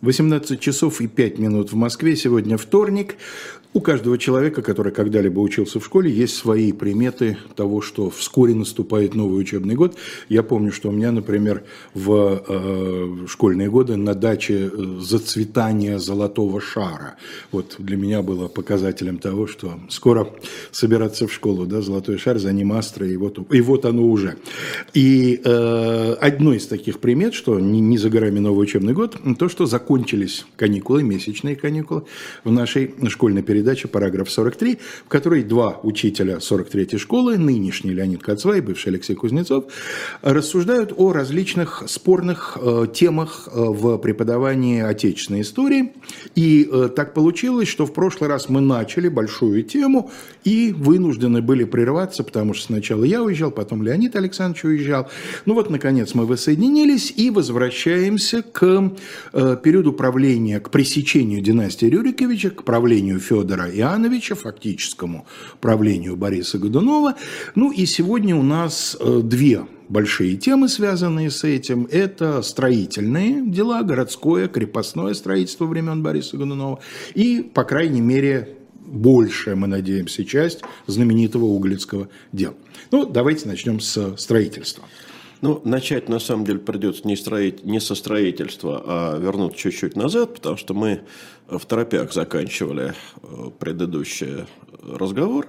18 часов и 5 минут в Москве. Сегодня вторник. У каждого человека, который когда-либо учился в школе, есть свои приметы того, что вскоре наступает новый учебный год. Я помню, что у меня, например, в э, школьные годы на даче э, зацветание золотого шара. Вот для меня было показателем того, что скоро собираться в школу, да, золотой шар, за ним астра, и вот, и вот оно уже. И э, одно из таких примет, что не, не за горами новый учебный год, то, что закончились каникулы, месячные каникулы в нашей школьной передаче «Параграф 43», в которой два учителя 43-й школы, нынешний Леонид Кацва и бывший Алексей Кузнецов, рассуждают о различных спорных э, темах э, в преподавании отечественной истории. И э, так получилось, что в прошлый раз мы начали большую тему и вынуждены были прерваться, потому что сначала я уезжал, потом Леонид Александрович уезжал. Ну вот, наконец, мы воссоединились и возвращаемся к периоду правления, к пресечению династии Рюриковича, к правлению Федора Федора Иоанновича, фактическому правлению Бориса Годунова. Ну и сегодня у нас э, две большие темы, связанные с этим. Это строительные дела, городское, крепостное строительство времен Бориса Годунова и, по крайней мере, большая, мы надеемся, часть знаменитого Углицкого дела. Ну, давайте начнем с строительства. Ну, начать на самом деле придется не, строить, не со строительства, а вернуть чуть-чуть назад, потому что мы в торопях заканчивали э, предыдущий разговор.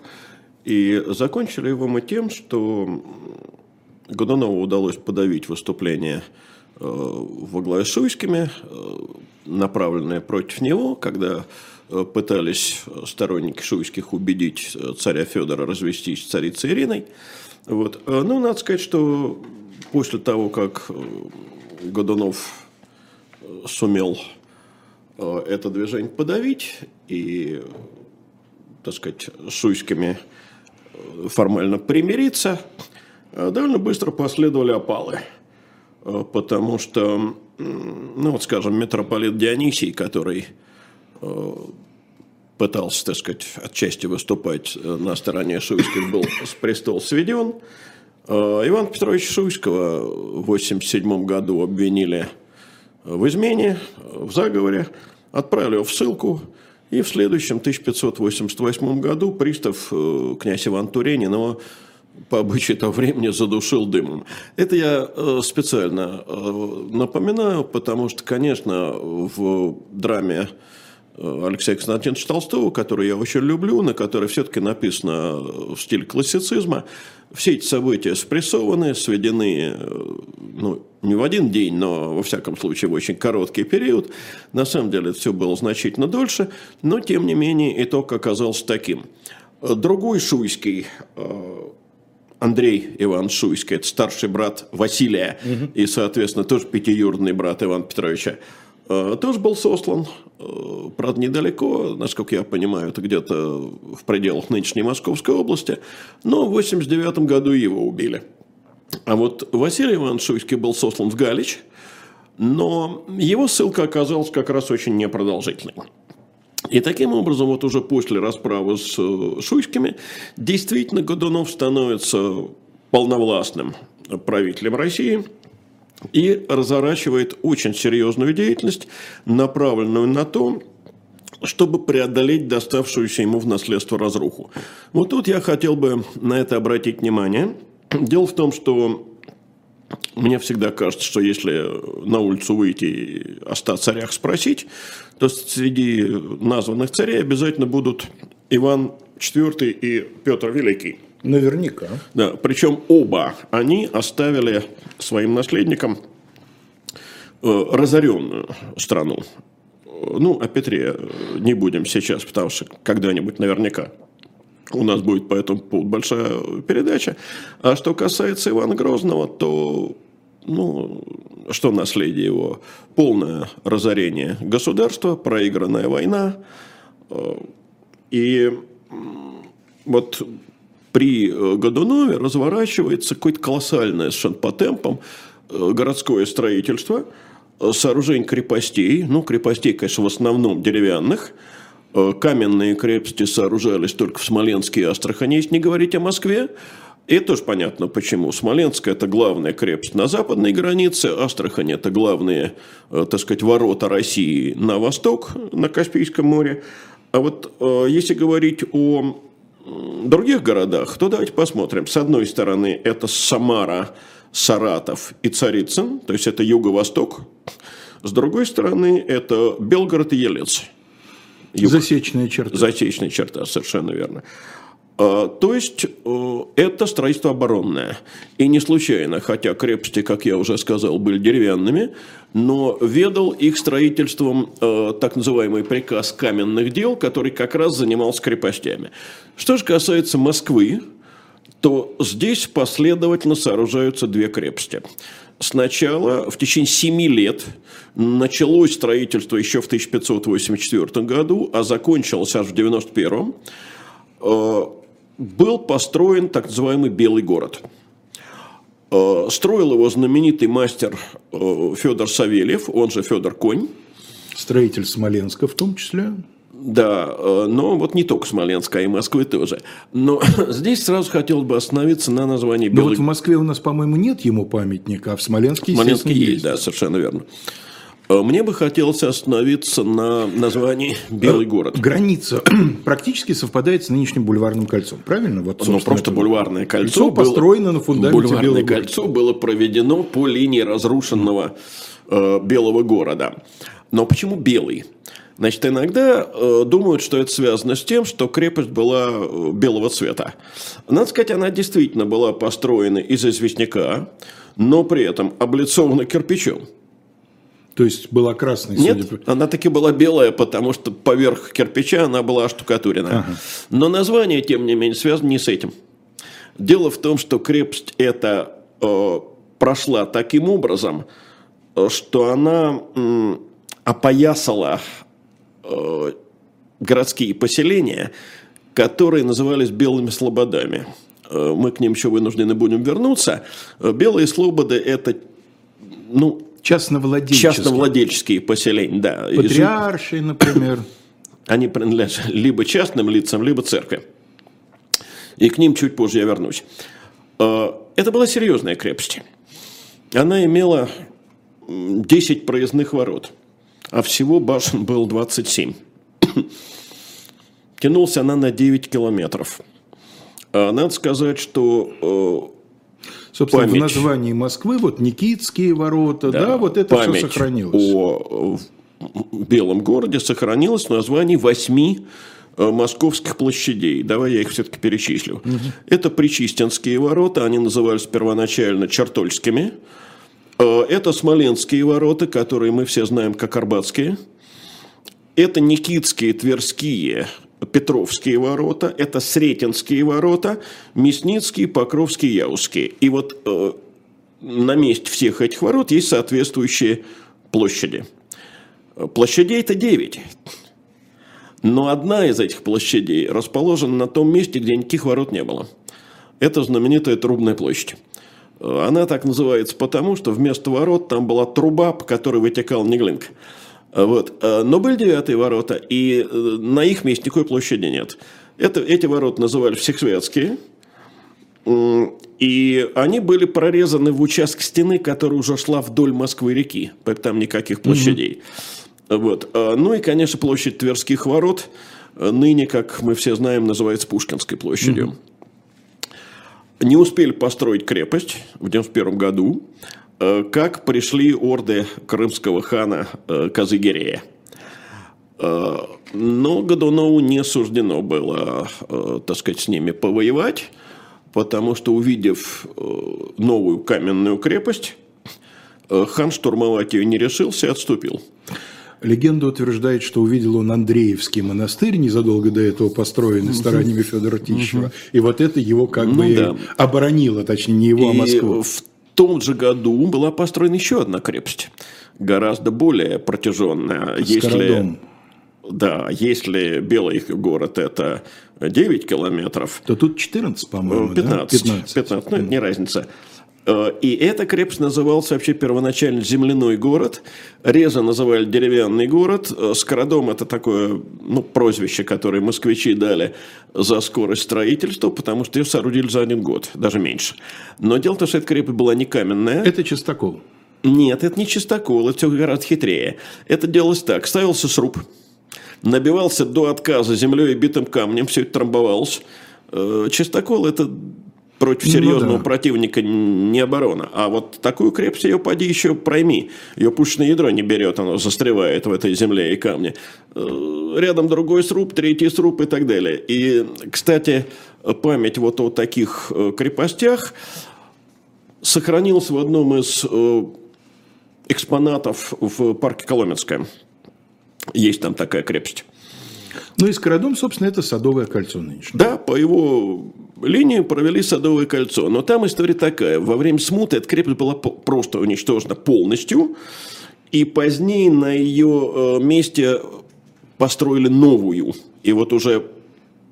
И закончили его мы тем, что Годунову удалось подавить выступление э, во главе с Шуйскими, э, направленные против него, когда пытались сторонники Шуйских убедить царя Федора развестись с царицей Ириной. Вот. Ну, надо сказать, что после того, как э, Годунов э, сумел э, это движение подавить и, так сказать, с Шуйскими формально примириться, довольно быстро последовали опалы. Потому что, ну вот скажем, митрополит Дионисий, который пытался, так сказать, отчасти выступать на стороне Шуйских, был с престола сведен. Э, Иван Петрович Шуйского в 1987 году обвинили в измене, в заговоре, отправили его в ссылку, и в следующем, 1588 году, пристав э, князь Иван Туренин его по обычаю того времени задушил дымом. Это я э, специально напоминаю, потому что, конечно, в драме Алексея Константиновича Толстого, который я очень люблю, на которой все-таки написано в стиле классицизма, все эти события спрессованы, сведены ну, не в один день, но, во всяком случае, в очень короткий период. На самом деле, это все было значительно дольше, но, тем не менее, итог оказался таким. Другой Шуйский, э, Андрей Иван Шуйский, это старший брат Василия, угу. и, соответственно, тоже пятиюродный брат Ивана Петровича, Э, тоже был сослан, э, правда, недалеко, насколько я понимаю, это где-то в пределах нынешней Московской области, но в 89 году его убили. А вот Василий Иванович Шуйский был сослан в Галич, но его ссылка оказалась как раз очень непродолжительной. И таким образом, вот уже после расправы с э, Шуйскими, действительно Годунов становится полновластным правителем России – и разворачивает очень серьезную деятельность, направленную на то, чтобы преодолеть доставшуюся ему в наследство разруху. Вот тут я хотел бы на это обратить внимание. Дело в том, что мне всегда кажется, что если на улицу выйти и о царях спросить, то среди названных царей обязательно будут Иван IV и Петр Великий – Наверняка. Да, причем оба они оставили своим наследникам э, разоренную страну. Ну, о Петре не будем сейчас, потому что когда-нибудь наверняка у нас будет по этому поводу большая передача. А что касается Ивана Грозного, то ну, что наследие его? Полное разорение государства, проигранная война. Э, и вот при э, Годунове разворачивается какое-то колоссальное совершенно по темпам э, городское строительство, э, сооружение крепостей, ну, крепостей, конечно, в основном деревянных, каменные крепости сооружались только в Смоленске и Астрахани, если не говорить о Москве, И тоже понятно почему. Смоленск – это главная крепость на западной границе, Астрахань – это главные, так сказать, ворота России на восток, на Каспийском море. А вот если говорить о других городах, то давайте посмотрим. С одной стороны, это Самара, Саратов и Царицын, то есть это юго-восток. С другой стороны, это Белгород и Елец. Юг. Засечная черта. Засечная черта, совершенно верно. А, то есть э, это строительство оборонное. И не случайно, хотя крепости, как я уже сказал, были деревянными, но ведал их строительством э, так называемый приказ каменных дел, который как раз занимался крепостями. Что же касается Москвы, то здесь последовательно сооружаются две крепости. Сначала в течение семи лет началось строительство еще в 1584 году, а закончилось аж в 91 был построен так называемый Белый город. Э, строил его знаменитый мастер э, Федор Савельев, он же Федор Конь. Строитель Смоленска в том числе. Да, э, но вот не только Смоленска, а и Москвы тоже. Но здесь сразу хотелось бы остановиться на названии Белый... Но вот в Москве у нас, по-моему, нет ему памятника, а в Смоленске, в Смоленске есть. есть. Да, совершенно верно. Э, мне бы хотелось остановиться на названии «Белый э, город». Граница практически совпадает с нынешним бульварным кольцом, правильно? Вот, ну, просто бульварное кольцо, кольцо было, построено на фундаменте Бульварное Белого кольцо города. было проведено по линии разрушенного э, Белого города. Но почему белый? Значит, иногда э, думают, что это связано с тем, что крепость была э, белого цвета. Надо сказать, она действительно была построена из известняка, но при этом облицована кирпичом. То есть была красной? Нет, судя по... она таки была белая, потому что поверх кирпича она была оштукатурена. Ага. Но название, тем не менее, связано не с этим. Дело в том, что крепость эта э, прошла таким образом, э, что она э, опоясала э, городские поселения, которые назывались белыми слободами. Э, мы к ним еще вынуждены будем вернуться. Э, белые слободы – это ну, Частновладельческие. Частновладельческие поселения, да. Патриарши, например. Они принадлежат либо частным лицам, либо церкви. И к ним чуть позже я вернусь. А, это была серьезная крепость. Она имела 10 проездных ворот, а всего башен было 27. Тянулся она на 9 километров. А надо сказать, что э, Собственно, память. в названии Москвы вот Никитские ворота, да, да вот это память все сохранилось. о Белом городе сохранилось в названии восьми э, московских площадей. Давай я их все-таки перечислю. Угу. Это Причистинские ворота, они назывались первоначально Чертольскими. Э, это Смоленские ворота, которые мы все знаем как Арбатские. Это Никитские, Тверские, Петровские ворота, это Сретенские ворота, Мясницкие, Покровские, Яузские. И вот э, на месте всех этих ворот есть соответствующие площади. Площадей это 9. Но одна из этих площадей расположена на том месте, где никаких ворот не было. Это знаменитая Трубная площадь. Она так называется потому, что вместо ворот там была труба, по которой вытекал Неглинг. Вот. Э, но были девятые ворота, и э, на их месте никакой площади нет. Это, эти ворота называли Всехсветские, и они были прорезаны в участке стены, которая уже шла вдоль Москвы-реки, там никаких площадей. Угу. Вот. Э, ну и, конечно, площадь Тверских ворот, ныне, как мы все знаем, называется Пушкинской площадью. Угу. Не успели построить крепость в 1991 году, Э, как пришли орды крымского хана э, Казыгерея. Э, но Годунову не суждено было, так сказать, с ними повоевать, потому что, увидев новую каменную крепость, хан штурмовать ее не решился и отступил. Легенда утверждает, что увидел он Андреевский монастырь, незадолго до этого построенный стараниями Федора Тищева. И вот это его как ну, бы да. оборонило, точнее, не его, а Москву. в том же году была построена еще одна крепость, гораздо более протяженная. С если, да, если Белый город это 9 километров, то тут 14, по-моему, 15, да? 15. 15, ну это не разница. Э, и эта крепость называлась вообще первоначально земляной город. Реза называли деревянный город. Э, Скородом – это такое ну, прозвище, которое москвичи дали за скорость строительства, потому что ее соорудили за один год, даже меньше. Но дело в том, что эта крепость была не каменная. Это чистокол. Нет, это не чистокол, это все гораздо хитрее. Это делалось так. Ставился сруб, набивался до отказа землей и битым камнем, все это трамбовалось. Э, чистокол – это против ну серьезного ну, да. противника не оборона. А вот такую крепость ее поди еще пройми. Ее пушечное ядро не берет, оно застревает в этой земле и камне. Э, рядом другой сруб, третий сруб и так далее. И, кстати, память вот о таких э, крепостях сохранилась в одном из э, экспонатов в парке Коломенское. Есть там такая крепость. Ну и Скородом, собственно, это Садовое кольцо нынешнее. Да, по его линии провели Садовое кольцо. Но там история такая. Во время смуты эта крепость была просто уничтожена полностью. И позднее на ее э, месте построили новую. И вот уже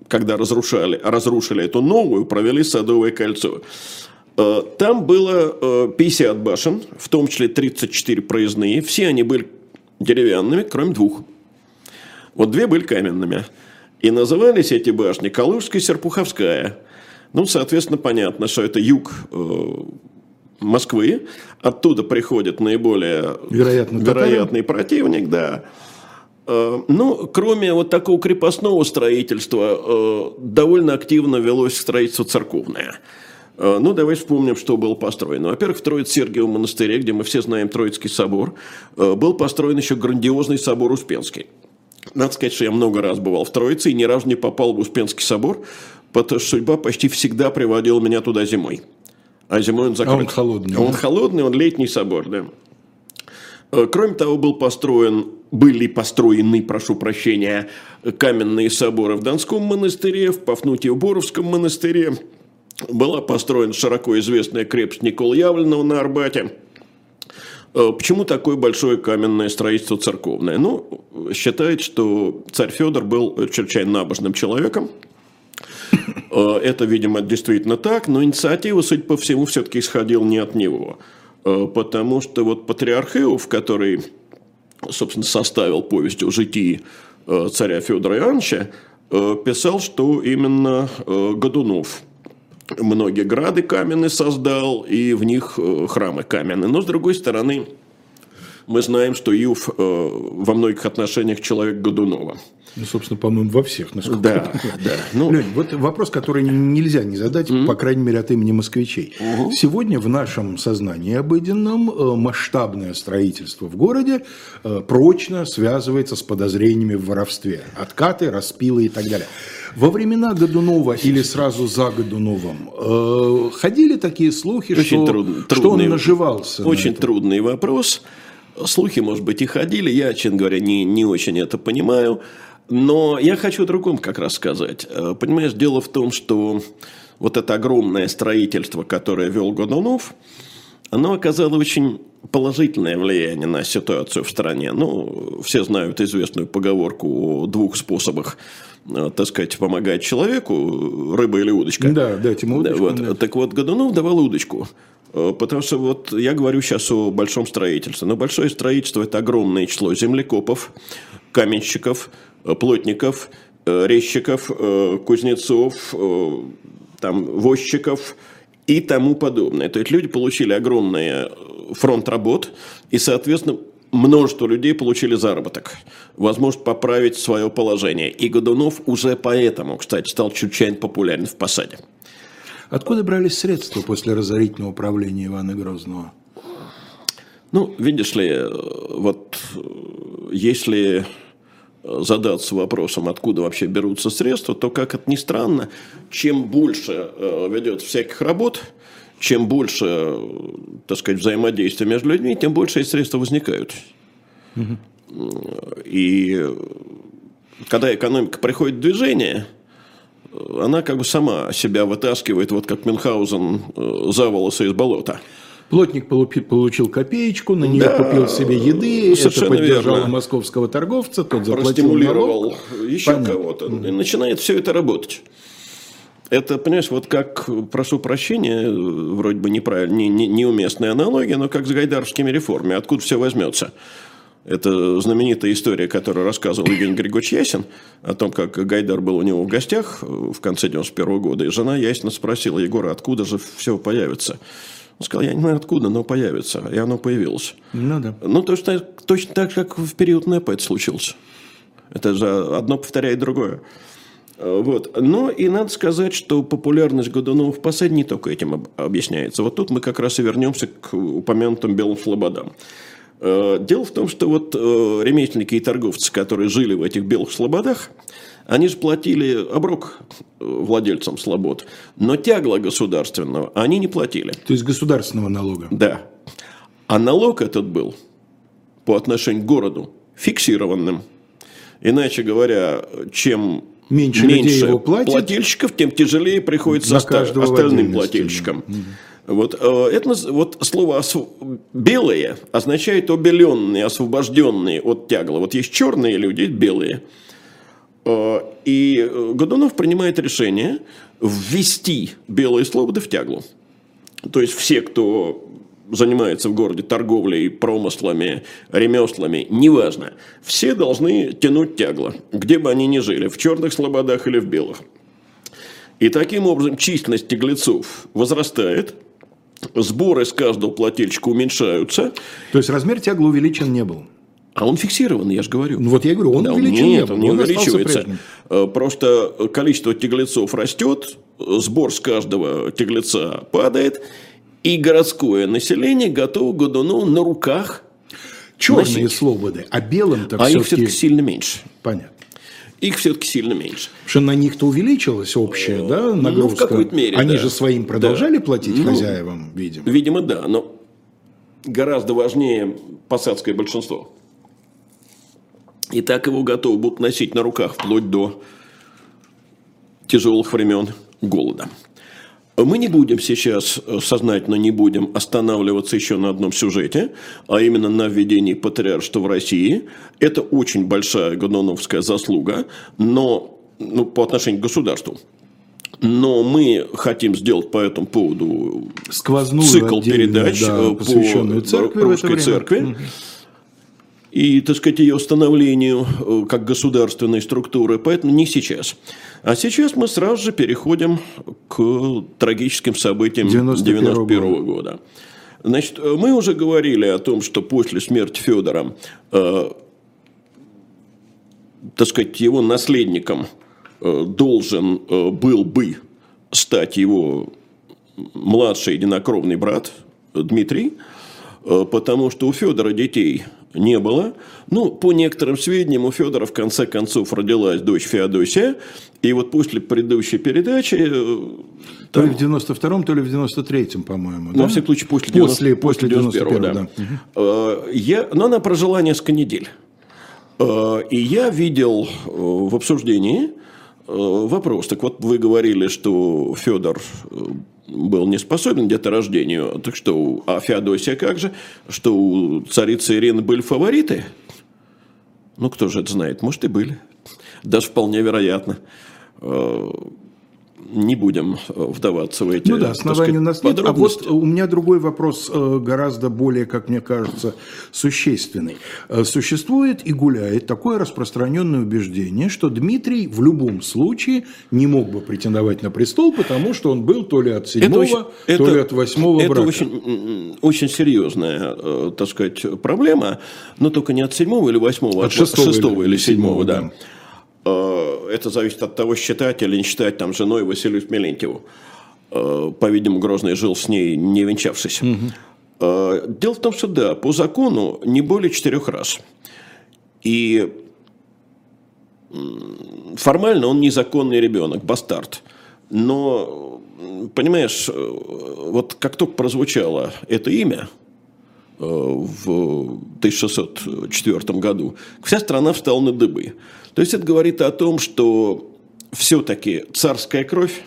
когда разрушали, разрушили эту новую, провели Садовое кольцо. Э, там было 50 э, башен, в том числе 34 проездные. Все они были деревянными, кроме двух. Вот две были каменными. И назывались эти башни Калужская и Серпуховская. Ну, соответственно, понятно, что это юг э, Москвы. Оттуда приходит наиболее Вероятно, вероятный противник, да. Э, ну, кроме вот такого крепостного строительства, э, довольно активно велось строительство церковное. Ну, давай вспомним, что было построено. Во-первых, в Троице-Сергиевом монастыре, где мы все знаем Троицкий собор, был построен еще грандиозный собор Успенский. Надо сказать, что я много раз бывал в Троице и ни разу не попал в Успенский собор, потому что судьба почти всегда приводила меня туда зимой. А зимой он закрыт. А он холодный. А он холодный, он летний собор, да. Э, кроме того, был построен, были построены, прошу прощения, каменные соборы в Донском монастыре, в Пафнутьево-Боровском монастыре. Была построена широко известная крепость Никола Явленного на Арбате – Э, почему такое большое каменное строительство церковное? Ну, считает, что царь Федор был чрезвычайно набожным человеком. Э, это, видимо, действительно так, но инициатива, судя по всему, все-таки исходила не от него. Э, потому что вот патриарх Иов, который, собственно, составил повесть о житии царя Федора Ивановича, писал, что именно Годунов – многие грады каменные создал, и в них храмы каменные. Но, с другой стороны, мы знаем, что Иов э, во многих отношениях человек Годунова. Ну, собственно, по-моему, во всех, насколько Да, да. Ну... Лень, вот вопрос, который нельзя не задать, mm-hmm. по крайней мере, от имени москвичей. Mm-hmm. Сегодня в нашем сознании обыденном э, масштабное строительство в городе э, прочно связывается с подозрениями в воровстве. Откаты, распилы и так далее. Во времена Годунова или сразу за Годуновым э, ходили такие слухи, очень что, трудный, что он наживался. Очень на трудный вопрос. Слухи, может быть, и ходили. Я, честно говоря, не, не очень это понимаю. Но я хочу о другом как раз сказать. Э, понимаешь, дело в том, что вот это огромное строительство, которое вел Годунов, оно оказало очень положительное влияние на ситуацию в стране. Ну, все знают известную поговорку о двух способах, так сказать, помогать человеку, рыба или удочка. Да, дайте ему удочку. Да, вот. Да. Так вот, Годунов давал удочку. Э, потому что вот я говорю сейчас о большом строительстве. Но большое строительство – это огромное число землекопов, каменщиков, э, плотников, резчиков, кузнецов, там, возчиков и тому подобное. То есть люди получили огромный фронт работ, и, соответственно, множество людей получили заработок, возможность поправить свое положение. И Годунов уже поэтому, кстати, стал чрезвычайно популярен в посаде. Откуда брались средства после разорительного управления Ивана Грозного? Ну, видишь ли, вот если задаться вопросом, откуда вообще берутся средства, то, как это ни странно, чем больше э, ведет всяких работ, чем больше, так сказать, взаимодействия между людьми, тем больше эти средства возникают. Угу. И когда экономика приходит в движение, она как бы сама себя вытаскивает, вот как Мюнхгаузен э, за волосы из болота. Плотник получил копеечку, на нее да, купил себе еды, это поддержало верно. московского торговца, тот заплатил налог. еще кого-то. И начинает все это работать. Это, понимаешь, вот как, прошу прощения, вроде бы неправильно, не, не, неуместная аналогия, но как с гайдаровскими реформами. Откуда все возьмется? Это знаменитая история, которую рассказывал Евгений Григорьевич Ясин, о том, как Гайдар был у него в гостях в конце 91 года, и жена Ясина спросила Егора, откуда же все появится. Он сказал, я не знаю откуда, но появится. И оно появилось. Ну да. Ну, точно, точно так же, как в период НЭПа это случилось. Это же одно повторяет другое. Вот. Но и надо сказать, что популярность Годунова в посаде не только этим объясняется. Вот тут мы как раз и вернемся к упомянутым белым слободам. Э, дело в том, что вот э, ремесленники и торговцы, которые жили в этих белых слободах, они же платили оброк э, владельцам слобод, но тягла государственного они не платили. То есть государственного налога? Да. А налог этот был по отношению к городу фиксированным. Иначе говоря, чем меньше, меньше его платит, плательщиков, тем тяжелее приходится остальным плательщикам. Угу. Вот, э, это, вот слово «белые» означает обеленные, освобожденные от тягла. Вот есть черные люди, белые. Э, и э, Годунов принимает решение ввести белые слободы в тяглу. То есть все, кто занимается в городе торговлей, промыслами, ремеслами, неважно, все должны тянуть тягло, где бы они ни жили, в черных слободах или в белых. И таким образом численность тяглецов возрастает – сборы с каждого плательщика уменьшаются. То есть размер тягла увеличен не был? А он фиксированный, я же говорю. Ну вот я говорю, он да, увеличен нет, не был. он не увеличивается. Э, просто количество тяглецов растет, сбор с каждого тяглеца падает, и городское население готово Годунову на руках Черные носить. слободы, а белым-то А их все-таки сильно меньше. Понятно их все-таки сильно меньше. Потому что на них-то увеличилась общая да, нагрузка. Ну, в какой-то мере, Они да. же своим продолжали да. платить ну, хозяевам, видимо. Видимо, да, но гораздо важнее посадское большинство. И так его готовы будут носить на руках вплоть до тяжелых времен голода. Мы не будем сейчас, э, сознательно не будем останавливаться еще на одном сюжете, а именно на введении патриаршества в России. Это очень большая Годуновская заслуга, но ну, по отношению к государству. Но мы хотим сделать по этому поводу Сквозную цикл передач да, э, по церкви русской церкви. Угу и, так сказать, ее становлению э, как государственной структуры, поэтому не сейчас. А сейчас мы сразу же переходим к трагическим событиям 1991 года. Значит, э, мы уже говорили о том, что после смерти Федора, э, так сказать, его наследником э, должен э, был бы стать его младший единокровный брат Дмитрий, потому что у Федора детей не было. Ну, по некоторым сведениям, у Федора в конце концов родилась дочь Феодосия. И вот после предыдущей передачи... Там, то ли в 92-м, то ли в 93-м, по-моему. Да? Во всяком случае, после, 90, после, после 91-го, да. да. Угу. Я, но она прожила несколько недель. Э, и я видел э, в обсуждении вопрос. Так вот, вы говорили, что Федор был не способен к деторождению. Так что, а Феодосия как же? Что у царицы Ирины были фавориты? Ну, кто же это знает? Может, и были. Даже вполне вероятно. Э, не будем э, вдаваться в эти Ну да, оснований у нас нет. А вот у меня другой вопрос, э, гораздо более, как мне кажется, существенный. Э, существует и гуляет такое распространенное убеждение, что Дмитрий в любом случае не мог бы претендовать на престол, потому что он был то ли от седьмого, это то ли от восьмого это брака. Это очень, очень серьезная, так сказать, проблема, но только не от седьмого или восьмого, от, от шестого, шестого или, или седьмого, да. да. Э, это зависит от того, считать или не считать там женой Василию Смелентьеву. Э, по-видимому, Грозный жил с ней, не венчавшись. Угу. Дело в том, что да, по закону не более четырех раз. И формально он незаконный ребенок, бастард. Но, понимаешь, вот как только прозвучало это имя, в 1604 году, вся страна встала на дыбы. То есть это говорит о том, что все-таки царская кровь...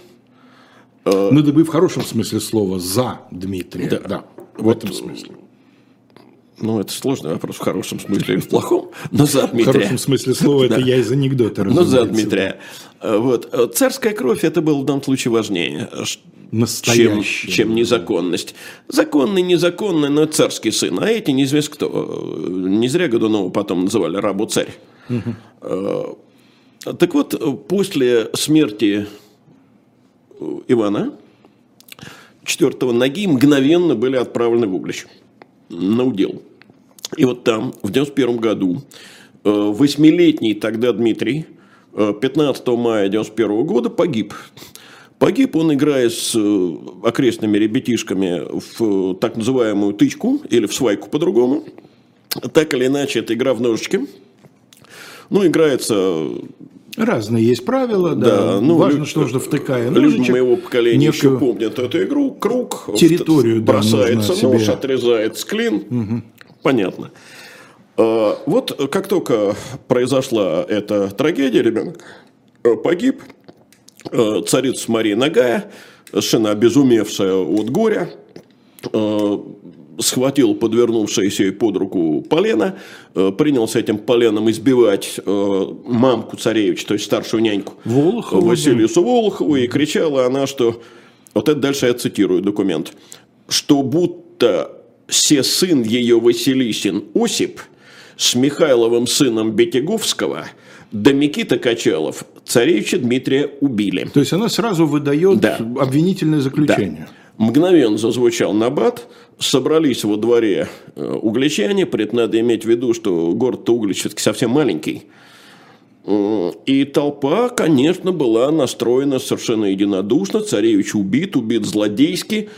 Э, на дыбы в хорошем смысле слова, за Дмитрия. Да, да в этом смысле. Ну, это сложный вопрос в хорошем смысле или в плохом, но за Дмитрия. В хорошем смысле слова это я из анекдота, Но за Дмитрия. Вот. Царская кровь, это было в данном случае важнее, чем, чем незаконность. Законный, незаконный, но царский сын. А эти неизвестно кто. Не зря Годунова потом называли рабу царь. Угу. Так вот, после смерти Ивана, четвертого ноги мгновенно были отправлены в Углич на удел. И вот там, в 91 году, э, восьмилетний тогда Дмитрий, 15 э, мая 91 года погиб. Погиб он, играя с э, окрестными ребятишками в так называемую тычку, или в свайку по-другому. Так или иначе, это игра в ножички. Ну, играется Разные есть правила, да. да ну, Важно, люд, что нужно втыкая ножичек. Люди моего поколения еще помнят эту игру. Круг. Территорию, Бросается да, нож, себе... отрезается клин. Угу. Понятно. А, вот как только произошла эта трагедия, ребенок э, погиб, э, царица Мария Нагая, совершенно обезумевшая от горя, э, схватил подвернувшееся ей под руку полено, э, принялся этим поленом избивать э, мамку царевича, то есть старшую няньку Волохову, Василису Волохову, и кричала она, что, вот это дальше я цитирую документ, что будто все сын ее Василисин Осип с Михайловым сыном Бетеговского да Микита Качалов царевича Дмитрия убили. То есть она сразу выдает да. обвинительное заключение. Да. Мгновенно зазвучал набат, собрались во дворе э, угличане, при этом надо иметь в виду, что город-то Углич все-таки совсем маленький. И толпа, конечно, была настроена совершенно единодушно, царевич убит, убит злодейски,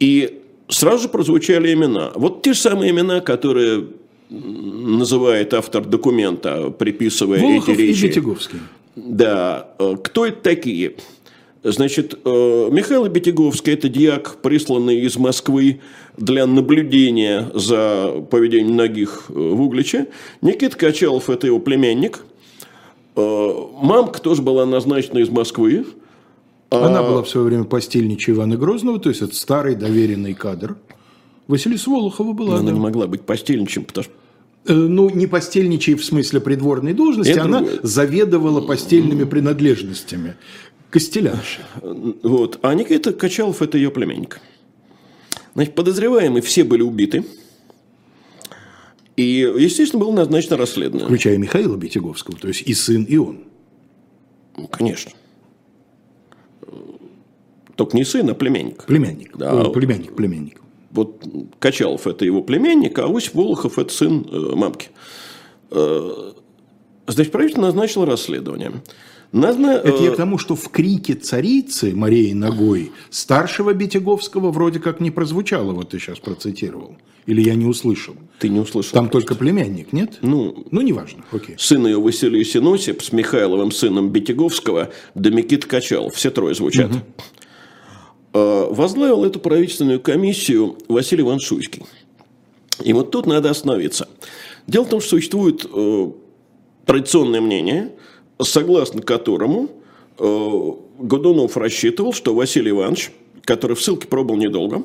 и сразу же прозвучали имена. Вот те же самые имена, которые называет автор документа, приписывая Волохов эти речи. и Бетяговский. Да. Э, кто это такие? Значит, э, Михаил Бетяговский – это диак, присланный из Москвы для наблюдения за поведением многих э, в Угличе. Никита Качалов – это его племянник. Мамка тоже была назначена из Москвы. Она а... была в свое время постельничей Ивана Грозного, то есть это старый доверенный кадр. Василиса Волохова была. Но она да. не могла быть постельничем, потому что ну, не постельничей в смысле придворной должности, Это она другое. заведовала постельными принадлежностями. Костелянша. Вот. А Никита Качалов – это ее племянник. Значит, подозреваемые все были убиты. И, естественно, было назначено расследование. Включая Михаила Бетяговского, то есть и сын, и он. Ну, конечно. Только не сын, а племянник. Племянник. Да. О, племянник, племянник. Вот Качалов – это его племянник, а Осип Волохов – это сын э, мамки. Э, значит, правительство назначило расследование. Надо, Это я э, к тому, что в крике царицы Марии Ногой старшего Бетяговского вроде как не прозвучало, вот ты сейчас процитировал. Или я не услышал? Ты не услышал. Там просто. только племянник, нет? Ну, ну неважно. Окей. Сын ее Василий Синосип с Михайловым сыном Бетяговского, да Микит Качалов. Все трое звучат. Угу. Возглавил эту правительственную комиссию Василий Иван Шуйский. И вот тут надо остановиться. Дело в том, что существует э, традиционное мнение – согласно которому э, Годунов рассчитывал, что Василий Иванович, который в ссылке пробыл недолго,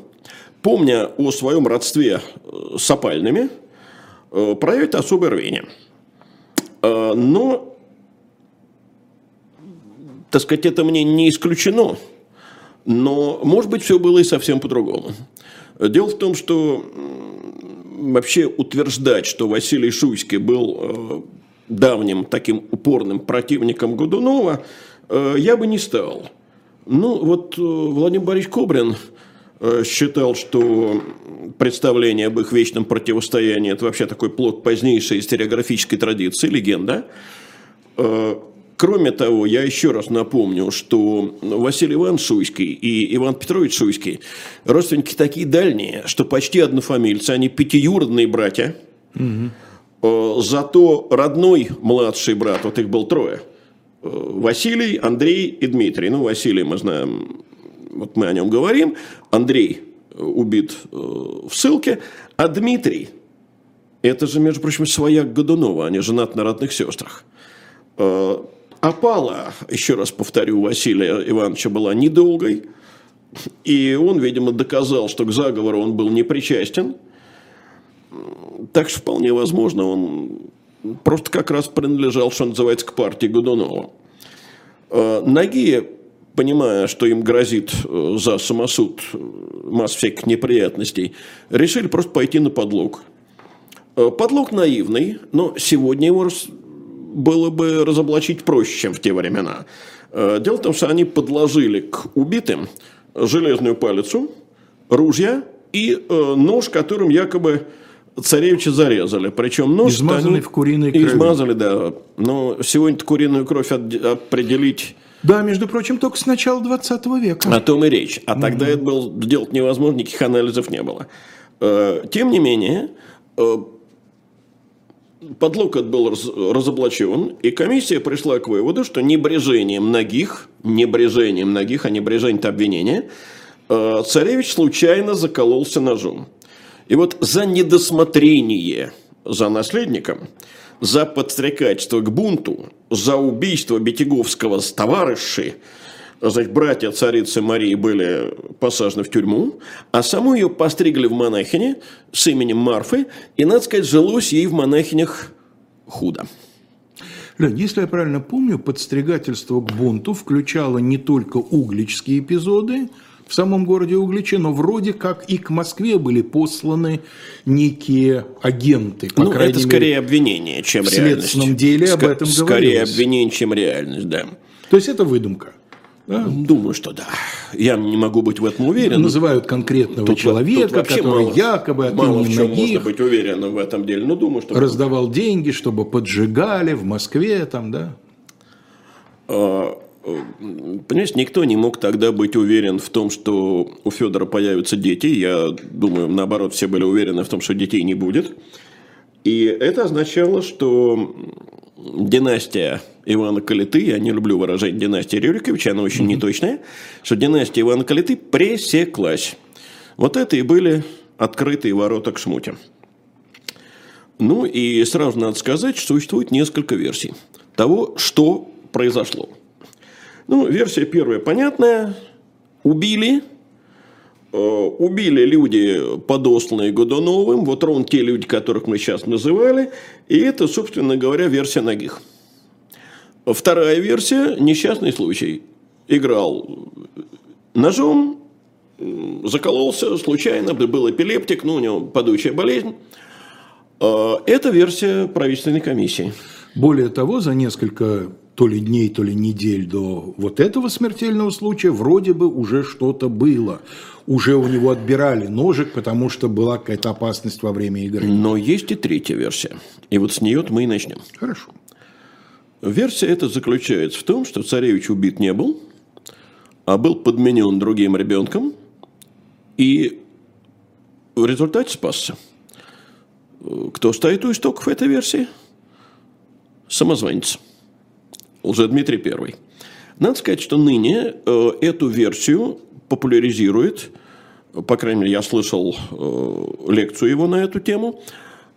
помня о своем родстве э, с опальными, э, проявит особое рвение. Но, так сказать, это мне не исключено, но, может быть, все было и совсем по-другому. Дело в том, что вообще утверждать, что Василий Шуйский был давним таким упорным противником Годунова, э, я бы не стал. Ну, вот э, Владимир Борисович Кобрин э, считал, что представление об их вечном противостоянии – это вообще такой плод позднейшей историографической традиции, легенда. Кроме того, я еще раз напомню, что Василий Иван Шуйский и Иван Петрович Шуйский – родственники такие дальние, что почти однофамильцы, они пятиюродные братья. Угу. Зато родной младший брат, вот их был трое, э, Василий, Андрей и Дмитрий. Ну, Василий мы знаем, вот мы о нем говорим. Андрей э, убит в ссылке, а Дмитрий, это же, между прочим, своя Годунова, они женаты на родных сестрах. Опала, еще раз повторю, Василия Ивановича была недолгой, и он, видимо, доказал, что к заговору он был не причастен – Так что вполне возможно, он просто как раз принадлежал, что называется, к партии Годунова. Э, ноги, понимая, что им грозит э, за самосуд э, масса всяких неприятностей, решили просто пойти на подлог. Подлог наивный, но сегодня его было бы разоблачить проще, чем в те времена. Дело в том, что они подложили к убитым железную палицу, ружья и нож, которым якобы царевича зарезали. Причем нож... Измазанный в куриной крови. Измазали, да. Но сегодня куриную кровь определить... Да, между прочим, только с начала 20 века. О том и речь. А тогда это было сделать невозможно, никаких анализов не было. Э, тем не менее, подлог этот был разоблачен, и комиссия пришла к выводу, что небрежением многих, небрежением многих, а небрежение-то обвинения, э, царевич случайно закололся ножом. И вот за недосмотрение за наследником, за подстрекательство к бунту, за убийство Бетяговского с товарищей, значит, братья царицы Марии были посажены в тюрьму, а саму ее постригли в монахине с именем Марфы, и, надо сказать, жилось ей в монахинях худо. Лень, если я правильно помню, подстригательство к бунту включало не только угличские эпизоды, в самом городе Угличе, но вроде как и к Москве были посланы некие агенты. По ну, это скорее мере, обвинение, чем в реальность. В следственном деле Ск- об этом Скорее говорилось. обвинение, чем реальность, да. То есть это выдумка? Да? Думаю, что да. Я не могу быть в этом уверен. Называют конкретного тут, человека, тут который мало, якобы от мало в чем можно быть уверенным в этом деле. Но думаю, что раздавал деньги, чтобы поджигали в Москве, там, да. А, Понимаете, никто не мог тогда быть уверен в том, что у Федора появятся дети. Я думаю, наоборот, все были уверены в том, что детей не будет. И это означало, что династия Ивана Калиты, я не люблю выражать династия Рюриковича, она очень неточная, что династия Ивана Калиты пресеклась. Вот это и были открытые ворота к шмуте. Ну и сразу надо сказать, что существует несколько версий того, что произошло. Ну, версия первая понятная. Убили. Э, убили люди, подосланные Годуновым. Вот ровно те люди, которых мы сейчас называли. И это, собственно говоря, версия Ногих. Вторая версия – несчастный случай. Играл ножом, закололся случайно, был эпилептик, ну, у него падучая болезнь. Э, это версия правительственной комиссии. Более того, за несколько то ли дней, то ли недель до вот этого смертельного случая вроде бы уже что-то было. Уже у него отбирали ножик, потому что была какая-то опасность во время игры. Но есть и третья версия. И вот с нее мы и начнем. Хорошо. Версия эта заключается в том, что царевич убит не был, а был подменен другим ребенком и в результате спасся. Кто стоит у истоков этой версии? Самозванец. Лжедмитрий I. Надо сказать, что ныне э, эту версию популяризирует, по крайней мере, я слышал э, лекцию его на эту тему,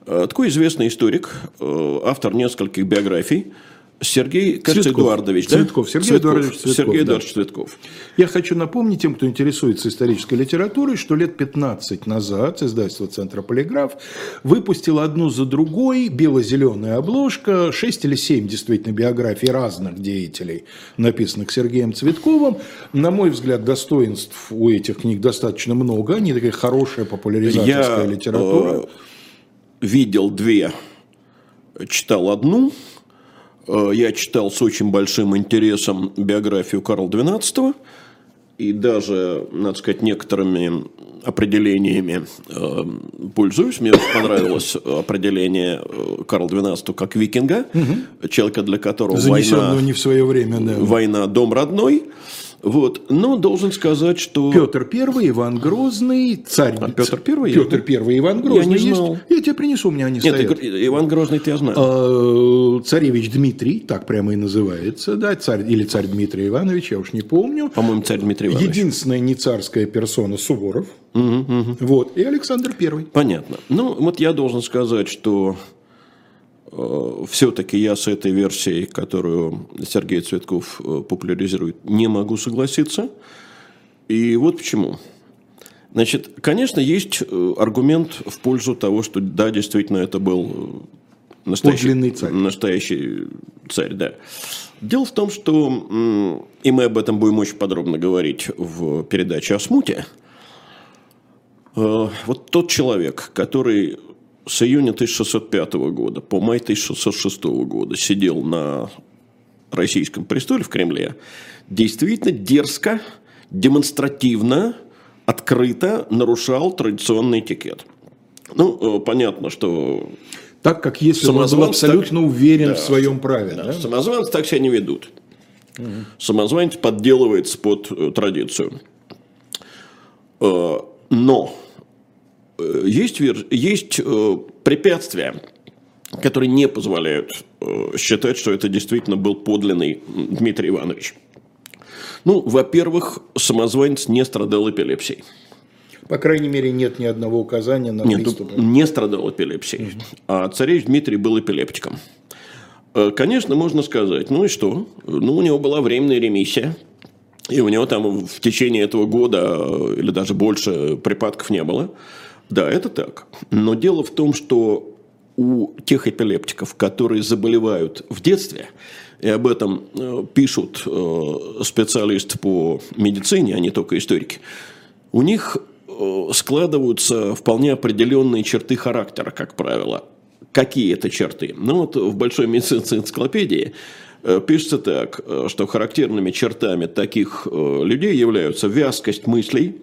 э, такой известный историк, автор нескольких биографий, Сергей, кажется, Цветков. Эдуардович, Цветков. Да? Сергей Цветков. Эдуардович Цветков. Сергей да. Эдуардович Цветков. Я хочу напомнить тем, кто интересуется исторической литературой, что лет 15 назад издательство «Центра Полиграф» выпустило одну за другой бело-зеленая обложка, 6 или 7 действительно биографий разных деятелей, написанных Сергеем Цветковым. На мой взгляд, достоинств у этих книг достаточно много, они такая хорошая популяризаторская Я, литература. Э, видел две, читал одну – Э, я читал с очень большим интересом биографию Карла XII и даже, надо сказать, некоторыми определениями э, пользуюсь. Мне понравилось определение э, Карла XII как викинга, угу. человека, для которого война, не в свое время, да. война дом родной. Вот. Но должен сказать, что... Петр I, Иван Грозный, царь... А Петр I? Петр I, Иван Грозный. Я не знал. Есть. Я тебе принесу, у меня они Нет, стоят. Иван Грозный-то я знаю. А, царевич Дмитрий, так прямо и называется, да, царь, или царь Дмитрий Иванович, я уж не помню. По-моему, царь Дмитрий Иванович. Единственная не царская персона Суворов. Угу, угу. Вот, и Александр I. Понятно. Ну, вот я должен сказать, что все-таки я с этой версией, которую Сергей Цветков э, популяризирует, не могу согласиться. И вот почему. Значит, конечно, есть э, аргумент в пользу того, что да, действительно, это был настоящий царь. Настоящий царь, да. Дело в том, что, и мы об этом будем очень подробно говорить в передаче о смуте, э, вот тот человек, который с июня 1605 года по май 1606 года сидел на российском престоле в Кремле, действительно дерзко, демонстративно, открыто нарушал традиционный этикет. Ну, э, понятно, что... Так, как если он был абсолютно так, уверен да, в своем праве. Да, да? Самозванцы так себя не ведут. Угу. Самозванец подделывается под э, традицию. Э, но есть, есть э, препятствия, которые не позволяют э, считать, что это действительно был подлинный Дмитрий Иванович. Ну, во-первых, самозванец не страдал эпилепсией. По крайней мере, нет ни одного указания на Нет, приступы. не страдал эпилепсией. Угу. А царевич Дмитрий был эпилептиком. Конечно, можно сказать, ну и что? Ну, у него была временная ремиссия. И у него там в течение этого года или даже больше припадков не было. Да, это так. Но дело в том, что у тех эпилептиков, которые заболевают в детстве, и об этом э, пишут э, специалисты по медицине, а не только историки, у них э, складываются вполне определенные черты характера, как правило. Какие это черты? Ну вот в большой медицинской энциклопедии пишется так, что характерными чертами таких людей являются вязкость мыслей,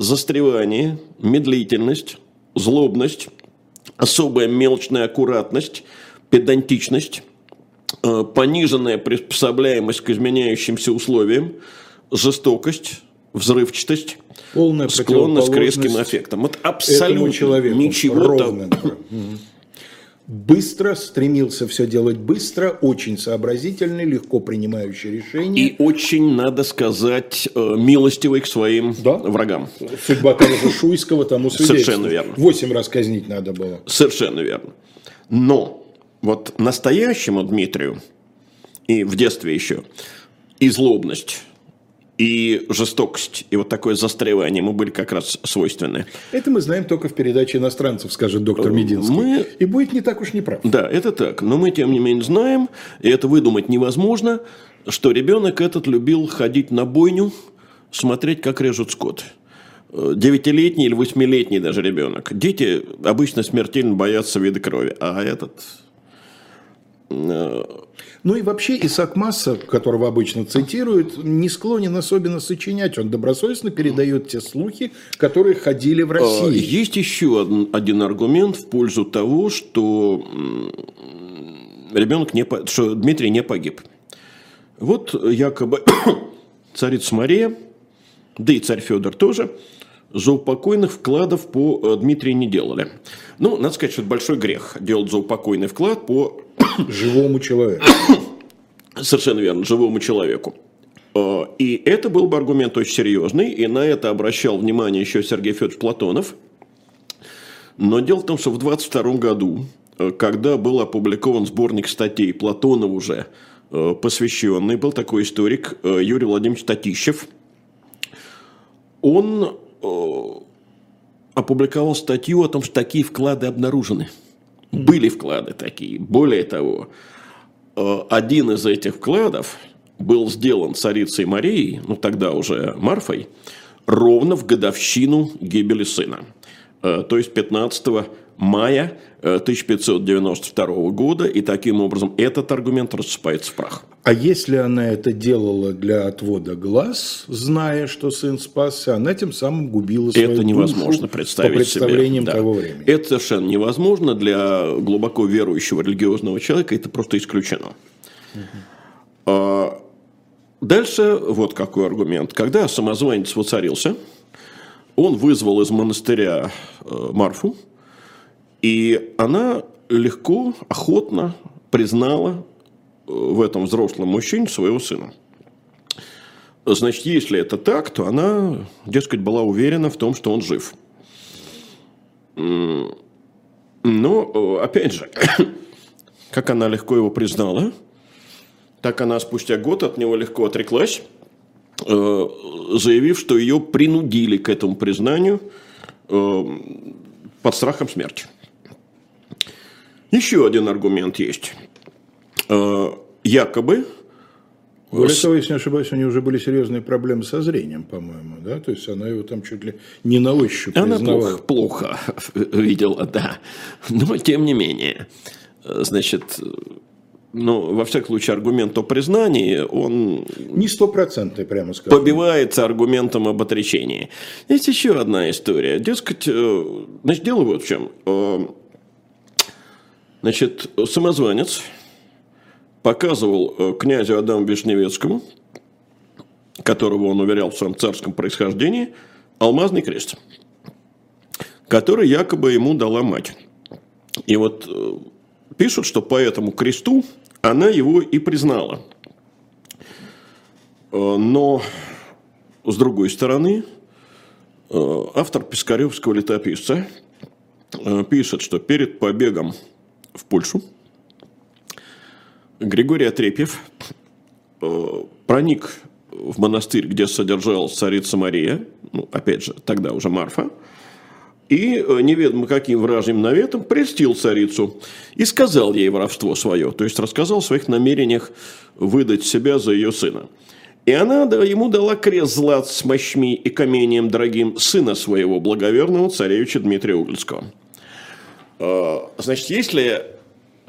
застревание, медлительность, злобность, особая мелочная аккуратность, педантичность, э, пониженная приспособляемость к изменяющимся условиям, жестокость, взрывчатость, Полная склонность к резким эффектам. Вот абсолютно человеку, ничего ровно, там быстро, стремился все делать быстро, очень сообразительный, легко принимающий решения. И очень, надо сказать, э, милостивый к своим да? врагам. Судьба того же Шуйского тому Совершенно верно. Восемь раз казнить надо было. Совершенно верно. Но вот настоящему Дмитрию и в детстве еще и злобность, и жестокость, и вот такое застревание ему были как раз свойственны. Это мы знаем только в передаче иностранцев, скажет доктор Мединский. Мы... И будет не так уж неправ. Да, это так. Но мы, тем не менее, знаем, и это выдумать невозможно, что ребенок этот любил ходить на бойню, смотреть, как режут скот. Девятилетний или восьмилетний даже ребенок. Дети обычно смертельно боятся вида крови, а этот э, ну и вообще Исаак Масса, которого обычно цитируют, не склонен особенно сочинять. Он добросовестно передает те слухи, которые ходили в России. А, есть еще один аргумент в пользу того, что ребенок не, что Дмитрий не погиб. Вот якобы царица Мария, да и царь Федор тоже, заупокойных вкладов по э, Дмитрию не делали. Ну, надо сказать, что это большой грех делать заупокойный вклад по Живому человеку. Совершенно верно, живому человеку. А, и это был бы аргумент очень серьезный, и на это обращал внимание еще Сергей Федорович Платонов. Но дело в том, что в 22 году, э, когда был опубликован сборник статей Платонова уже, э, посвященный, был такой историк э, Юрий Владимирович Татищев, он опубликовал статью о том, что такие вклады обнаружены – были вклады такие. Более того, э, один из этих вкладов был сделан царицей Марией, ну тогда уже Марфой, ровно в годовщину гибели сына. Э, то есть 15 мая 1592 э, года, и таким образом этот аргумент рассыпается в прах. А если она это делала для отвода глаз, зная, что сын спасся, она тем самым губила свою Это невозможно представить по представлениям себе. Да. того времени. Это совершенно невозможно для глубоко верующего религиозного человека, это просто исключено. Угу. Дальше вот какой аргумент. Когда самозванец воцарился, он вызвал из монастыря э, Марфу, и она легко, охотно признала э, в этом взрослом мужчине своего сына. Значит, если это так, то она, дескать, была уверена в том, что он жив. Но, э, опять же, как она легко его признала, так она спустя год от него легко отреклась э, заявив, что ее принудили к этому признанию под страхом смерти. Еще один аргумент есть. Э, якобы более того, если не ошибаюсь, у нее уже были серьезные проблемы со зрением, по-моему, да? То есть она его там чуть ли не на ощупь Она плохо, плохо видела, да. Но тем не менее, значит, ну, во всяком случае, аргумент о признании, он... Не стопроцентный, прямо скажем. Побивается аргументом об отречении. Есть еще одна история. Дескать, э, значит, дело вот в чем. Значит, самозванец показывал э, князю Адаму Вишневецкому, которого он уверял в своем царском происхождении, алмазный крест, который якобы ему дала мать. И вот э, пишут, что по этому кресту она его и признала. Э, но, с другой стороны, автор Пискаревского летописца пишет, что перед побегом в Польшу – Григорий Отрепьев э, проник в монастырь, где содержалась царица Мария, ну, опять же, тогда уже Марфа, и э, неведомо каким вражьим наветом прельстил царицу и сказал ей воровство свое, то есть рассказал о своих намерениях выдать себя за ее сына. И она ему дала крест злат с мощми и камением дорогим сына своего благоверного царевича Дмитрия Угольского. Э, значит, если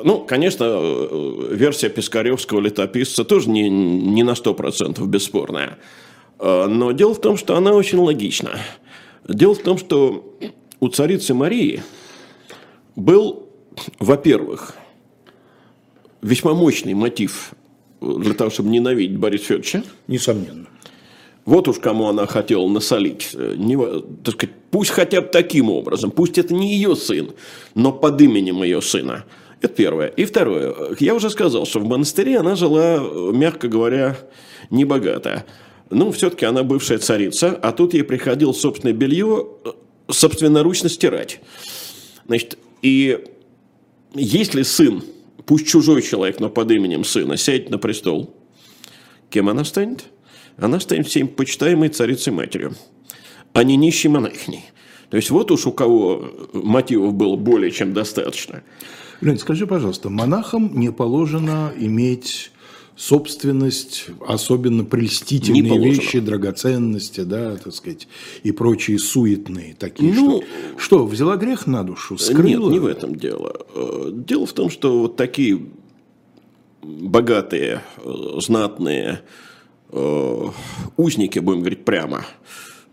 ну, конечно, э, версия Пискаревского летописца тоже не, не на 100% бесспорная. Э, но дело в том, что она очень логична. Дело в том, что у царицы Марии был, во-первых, весьма мощный мотив для того, чтобы ненавидеть Бориса Федоровича. Несомненно. Вот уж кому она хотела насолить. Э, не, так сказать, пусть хотя бы таким образом. Пусть это не ее сын, но под именем ее сына – это первое. И второе. Я уже сказал, что в монастыре она жила, мягко говоря, небогато. Ну, все-таки она бывшая царица, а тут ей приходилось собственное белье собственноручно стирать. Значит, и если сын, пусть чужой человек, но под именем сына, сядет на престол, кем она станет? Она станет всем почитаемой царицей-матерью, а не нищей монахиней. То есть вот уж у кого мотивов было более чем достаточно. Лень, скажи, пожалуйста, монахам не положено иметь собственность, особенно прельстительные вещи, драгоценности, да, так сказать, и прочие суетные такие. Ну, что, что, взяла грех на душу, скрыла? Нет, не в этом дело. Э, дело в том, что вот такие богатые, э, знатные э, узники, будем говорить прямо,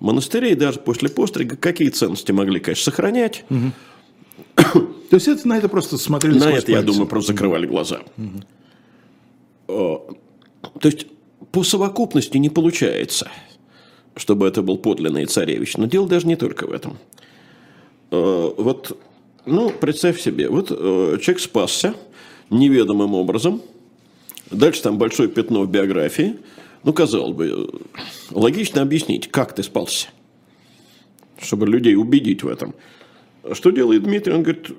монастырей даже после пострига какие ценности могли, конечно, сохранять. Угу то есть это, на это просто смотрели На это, пальцы. я думаю, просто закрывали глаза. Угу. То есть по совокупности не получается, чтобы это был подлинный царевич. Но дело даже не только в этом. Э, вот, ну, представь себе, вот человек спасся неведомым образом. Дальше там большое пятно в биографии. Ну, казалось бы, логично объяснить, как ты спался, чтобы людей убедить в этом. Что делает Дмитрий? Он говорит,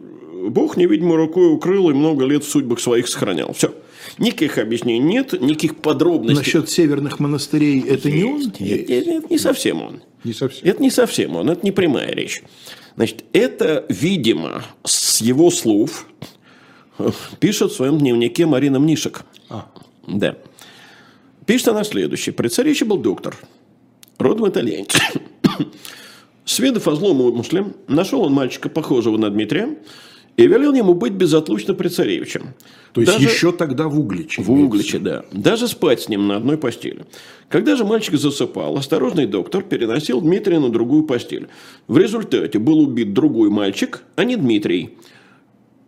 Бог невидимой рукой укрыл и много лет в судьбах своих сохранял. Все. Никаких объяснений нет, никаких подробностей. Насчет северных монастырей это не он? Нет, нет, нет, не совсем он. Не совсем. Это не совсем он, это не прямая речь. Значит, это, видимо, с его слов пишет в своем дневнике Марина Мнишек. А. Да. Пишет она следующее. При царевиче был доктор, родом итальянец. Сведав о злом умысле, нашел он мальчика, похожего на Дмитрия, и велел ему быть безотлучно при царевичем. То есть Даже... еще тогда в Угличе. В Угличе, да. Даже спать с ним на одной постели. Когда же мальчик засыпал, осторожный доктор переносил Дмитрия на другую постель. В результате был убит другой мальчик, а не Дмитрий.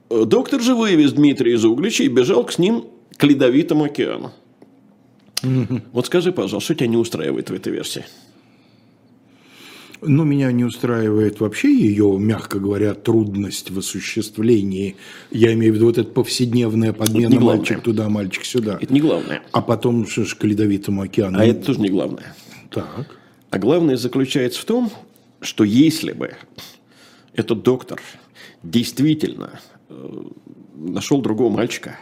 Доктор же вывез Дмитрия из Углича и бежал с ним к Ледовитому океану. Вот скажи, пожалуйста, что тебя не устраивает в этой версии? Но меня не устраивает вообще ее, мягко говоря, трудность в осуществлении. Я имею в виду вот это повседневная подмена это мальчик туда, мальчик сюда. Это не главное. А потом что ж, к ледовитому океану. А это тоже не главное. Так. А главное заключается в том, что если бы этот доктор действительно э, нашел другого мальчика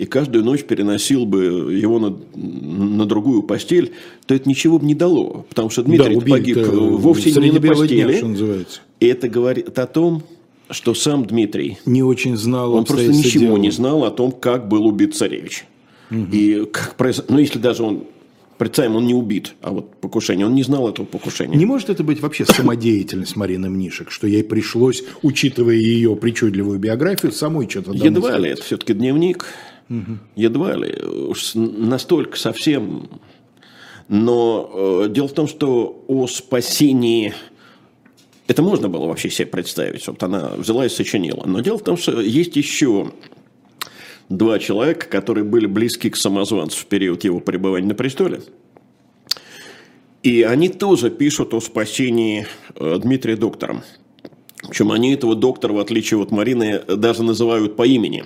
и каждую ночь переносил бы его на, на другую постель, то это ничего бы не дало. Потому что Дмитрий Да, погиб убили-то вовсе не на бела дня, постели. что называется. и это говорит о том, что сам Дмитрий Не очень знал он просто ничего дела. не знал о том, как был убит царевич. И как произ... Ну, если даже он, представим, он не убит, а вот покушение, он не знал этого покушения. Не может это быть вообще самодеятельность Марины Мнишек, что ей пришлось, учитывая ее причудливую биографию, самой что-то Едва ли, это все-таки дневник. Едва ли. Уж настолько совсем. Но э, дело в том, что о спасении... Это можно было вообще себе представить. Вот она взяла и сочинила. Но дело в том, что есть еще два человека, которые были близки к самозванцу в период его пребывания на престоле. И они тоже пишут о спасении э, Дмитрия доктором. Причем они этого доктора, в отличие от Марины, даже называют по имени.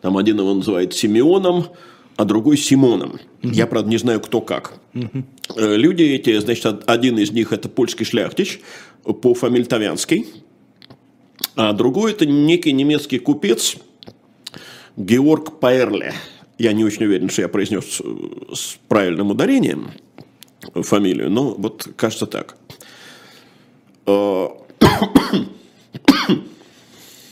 Там один его называет Симеоном, а другой Симоном. Я, правда, не знаю, кто как. Э, Люди эти, значит, од- один из них это польский шляхтич по фамилии Тавянский, а другой это некий немецкий купец Георг Паэрле. Я не очень уверен, что я произнес э, с правильным ударением фамилию, но вот кажется так.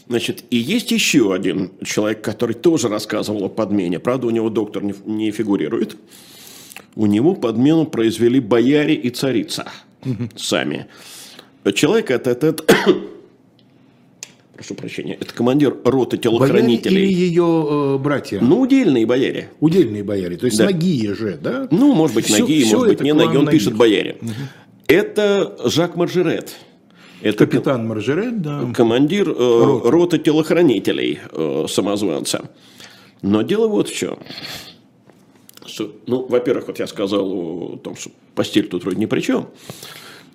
Значит, и есть еще один человек, который тоже рассказывал о подмене. Правда, у него доктор не, не фигурирует. У него подмену произвели бояре и царица сами. Человек это, этот, прошу прощения, это командир роты Бояре телохранителей. или ее э, братья? Ну, удельные бояре. Удельные бояре, то есть Да. ноги же, да? Ну, может быть, ноги, может быть, не ноги. Он пишет бояре. Это Жак Маржерет. Это Капитан Маржерет, да. командир э, роты телохранителей э, самозванца. Но дело вот в чем. Что, ну, во-первых, вот я сказал о том, что постель тут вроде ни при чем.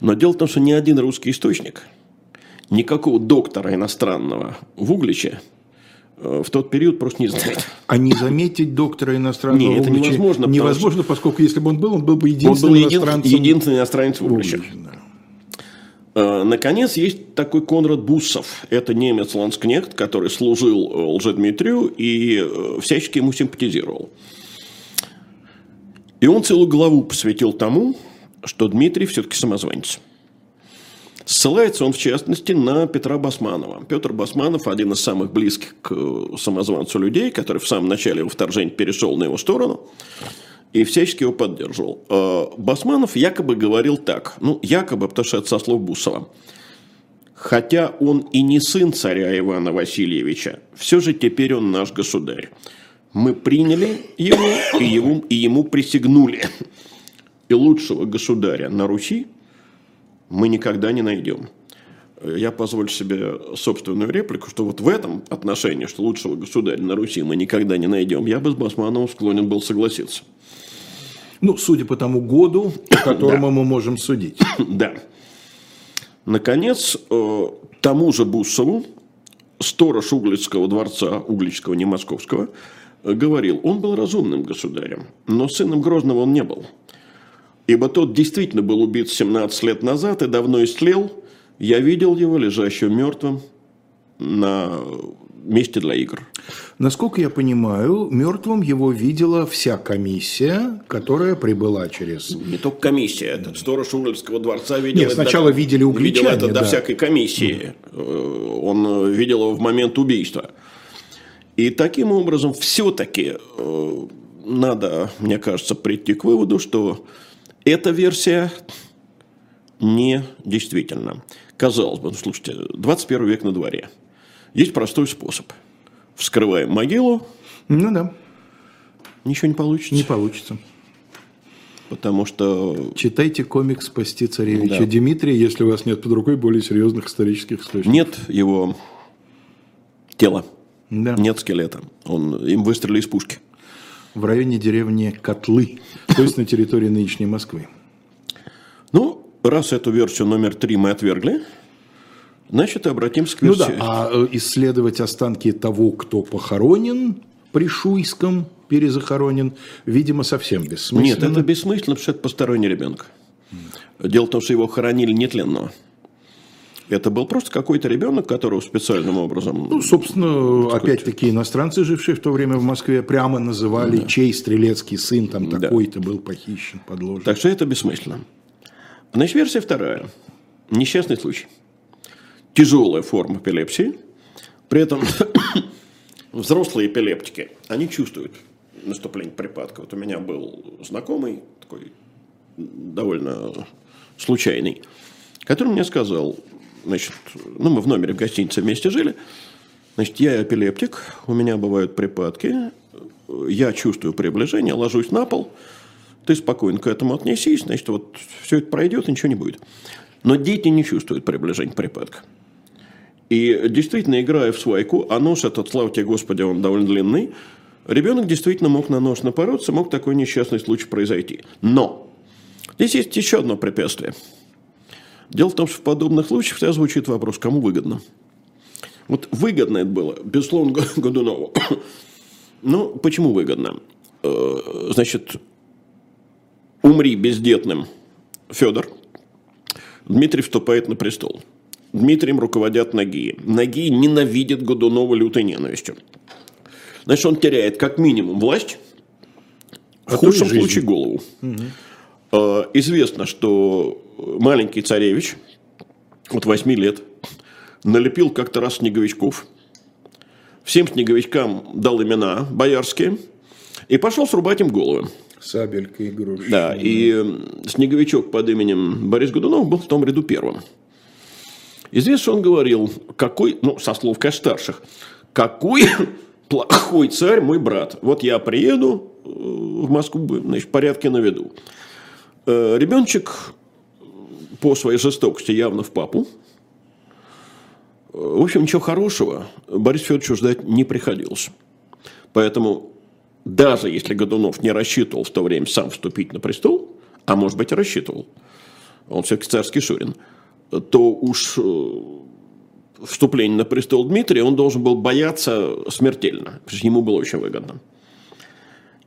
Но дело в том, что ни один русский источник, никакого доктора иностранного в Угличе э, в тот период просто не знает. А не заметить доктора иностранного Не, это невозможно, Невозможно, поскольку если бы он был, он был бы Он был единственным един- иностранцем. единственный иностранец в Угличе. Углича, да. Э, Наконец, есть такой Конрад Буссов. Это немец-ланскнехт, который служил э, Лжедмитрию и э, всячески ему симпатизировал. И он целую главу посвятил тому, что Дмитрий все-таки самозванец. Ссылается он, в частности, на Петра Басманова. Петр Басманов – один из самых близких к самозванцу людей, который в самом начале его вторжения перешел на его сторону и всячески его поддерживал. Э, Басманов якобы говорил так, ну, якобы, потому что это со слов Бусова. Хотя он и не сын царя Ивана Васильевича, все же теперь он наш государь. Мы приняли его и, его, и ему присягнули. И лучшего государя на Руси мы никогда не найдем. Я позволю себе собственную реплику, что вот в этом отношении, что лучшего государя на Руси мы никогда не найдем, я бы с Басмановым склонен был согласиться. Ну, судя по тому году, по которому мы можем судить. Да. Наконец, э, тому же Буссову, сторож Углицкого дворца, Угличского, не московского, э, говорил, он был разумным государем, но сыном Грозного он не был. Ибо тот действительно был убит 17 лет назад и давно истлел. Я видел его лежащим мертвым на месте для игр. Насколько я понимаю, мертвым его видела вся комиссия, которая прибыла через... Не только комиссия, этот сторож Углицкого дворца видел Нет, это сначала до- видели угличане, Видел это до да. всякой комиссии. Э, Он э, видел его в момент убийства. И таким образом все-таки надо, мне кажется, прийти к выводу, что эта версия не действительна. Казалось бы, ну, слушайте, 21 век на дворе. Есть простой способ. Вскрываем могилу, Ну да, ничего не получится. не получится. Потому что Читайте комикс «Спасти царевича Да. Дмитрия», если у вас нет под рукой более серьезных исторических источников. нет его тела. Да. Нет скелета. Он, им выстрелили из пушки. В районе деревни Котлы, то есть на территории нынешней Москвы. Ну, раз эту версию номер три мы отвергли, значит, обратимся к Ну версии. да, а э, исследовать останки того, кто похоронен при Шуйском, перезахоронен, видимо, совсем бессмысленно. Нет, это бессмысленно, потому что это посторонний ребенок. Дело в том, что его хоронили нетленного. Это был просто какой-то ребенок, которого специальным образом... Ну, собственно, опять-таки иностранцы, жившие в то время в Москве, прямо называли, да. чей стрелецкий сын там да. такой-то был похищен, подложен. Так что это бессмысленно. Значит, версия вторая. Несчастный случай. Тяжелая форма эпилепсии. При этом взрослые эпилептики, они чувствуют наступление припадка. Вот у меня был знакомый, такой довольно случайный, который мне сказал, значит, ну, мы в номере в гостинице вместе жили, значит, я эпилептик, у меня бывают припадки, я чувствую приближение, ложусь на пол, ты спокойно к этому отнесись, значит, вот все это пройдет, ничего не будет. Но дети не чувствуют приближения припадка. И действительно, играя в свайку, а нож этот, слава тебе Господи, он довольно длинный, ребенок действительно мог на нож напороться, мог такой несчастный случай произойти. Но здесь есть еще одно препятствие – Дело в том, что в подобных случаях всегда звучит вопрос, кому выгодно. Вот выгодно это было, безусловно, Годунову. Ну, почему выгодно? Э, значит, умри бездетным Федор, Дмитрий вступает на престол. Дмитрием руководят Ноги. Ноги ненавидят Годунова лютой ненавистью. Значит, он теряет как минимум власть, в а худшем случае голову. Угу. Известно, что маленький царевич, вот 8 лет, налепил как-то раз снеговичков. Всем снеговичкам дал имена боярские и пошел срубать им головы. Сабелька игрушка. Да, и снеговичок под именем Борис Годунов был в том ряду первым. Известно, что он говорил, какой, ну, со слов старших, какой плохой царь мой брат. Вот я приеду э, в Москву, значит, порядки наведу. Э, ребеночек по своей жестокости явно в папу. В общем, ничего хорошего Борис Федоровичу ждать не приходилось. Поэтому даже если Годунов не рассчитывал в то время сам вступить на престол, а может быть рассчитывал, он все-таки царский Шурин, то уж э, вступление на престол Дмитрия он должен был бояться смертельно, потому что ему было очень выгодно.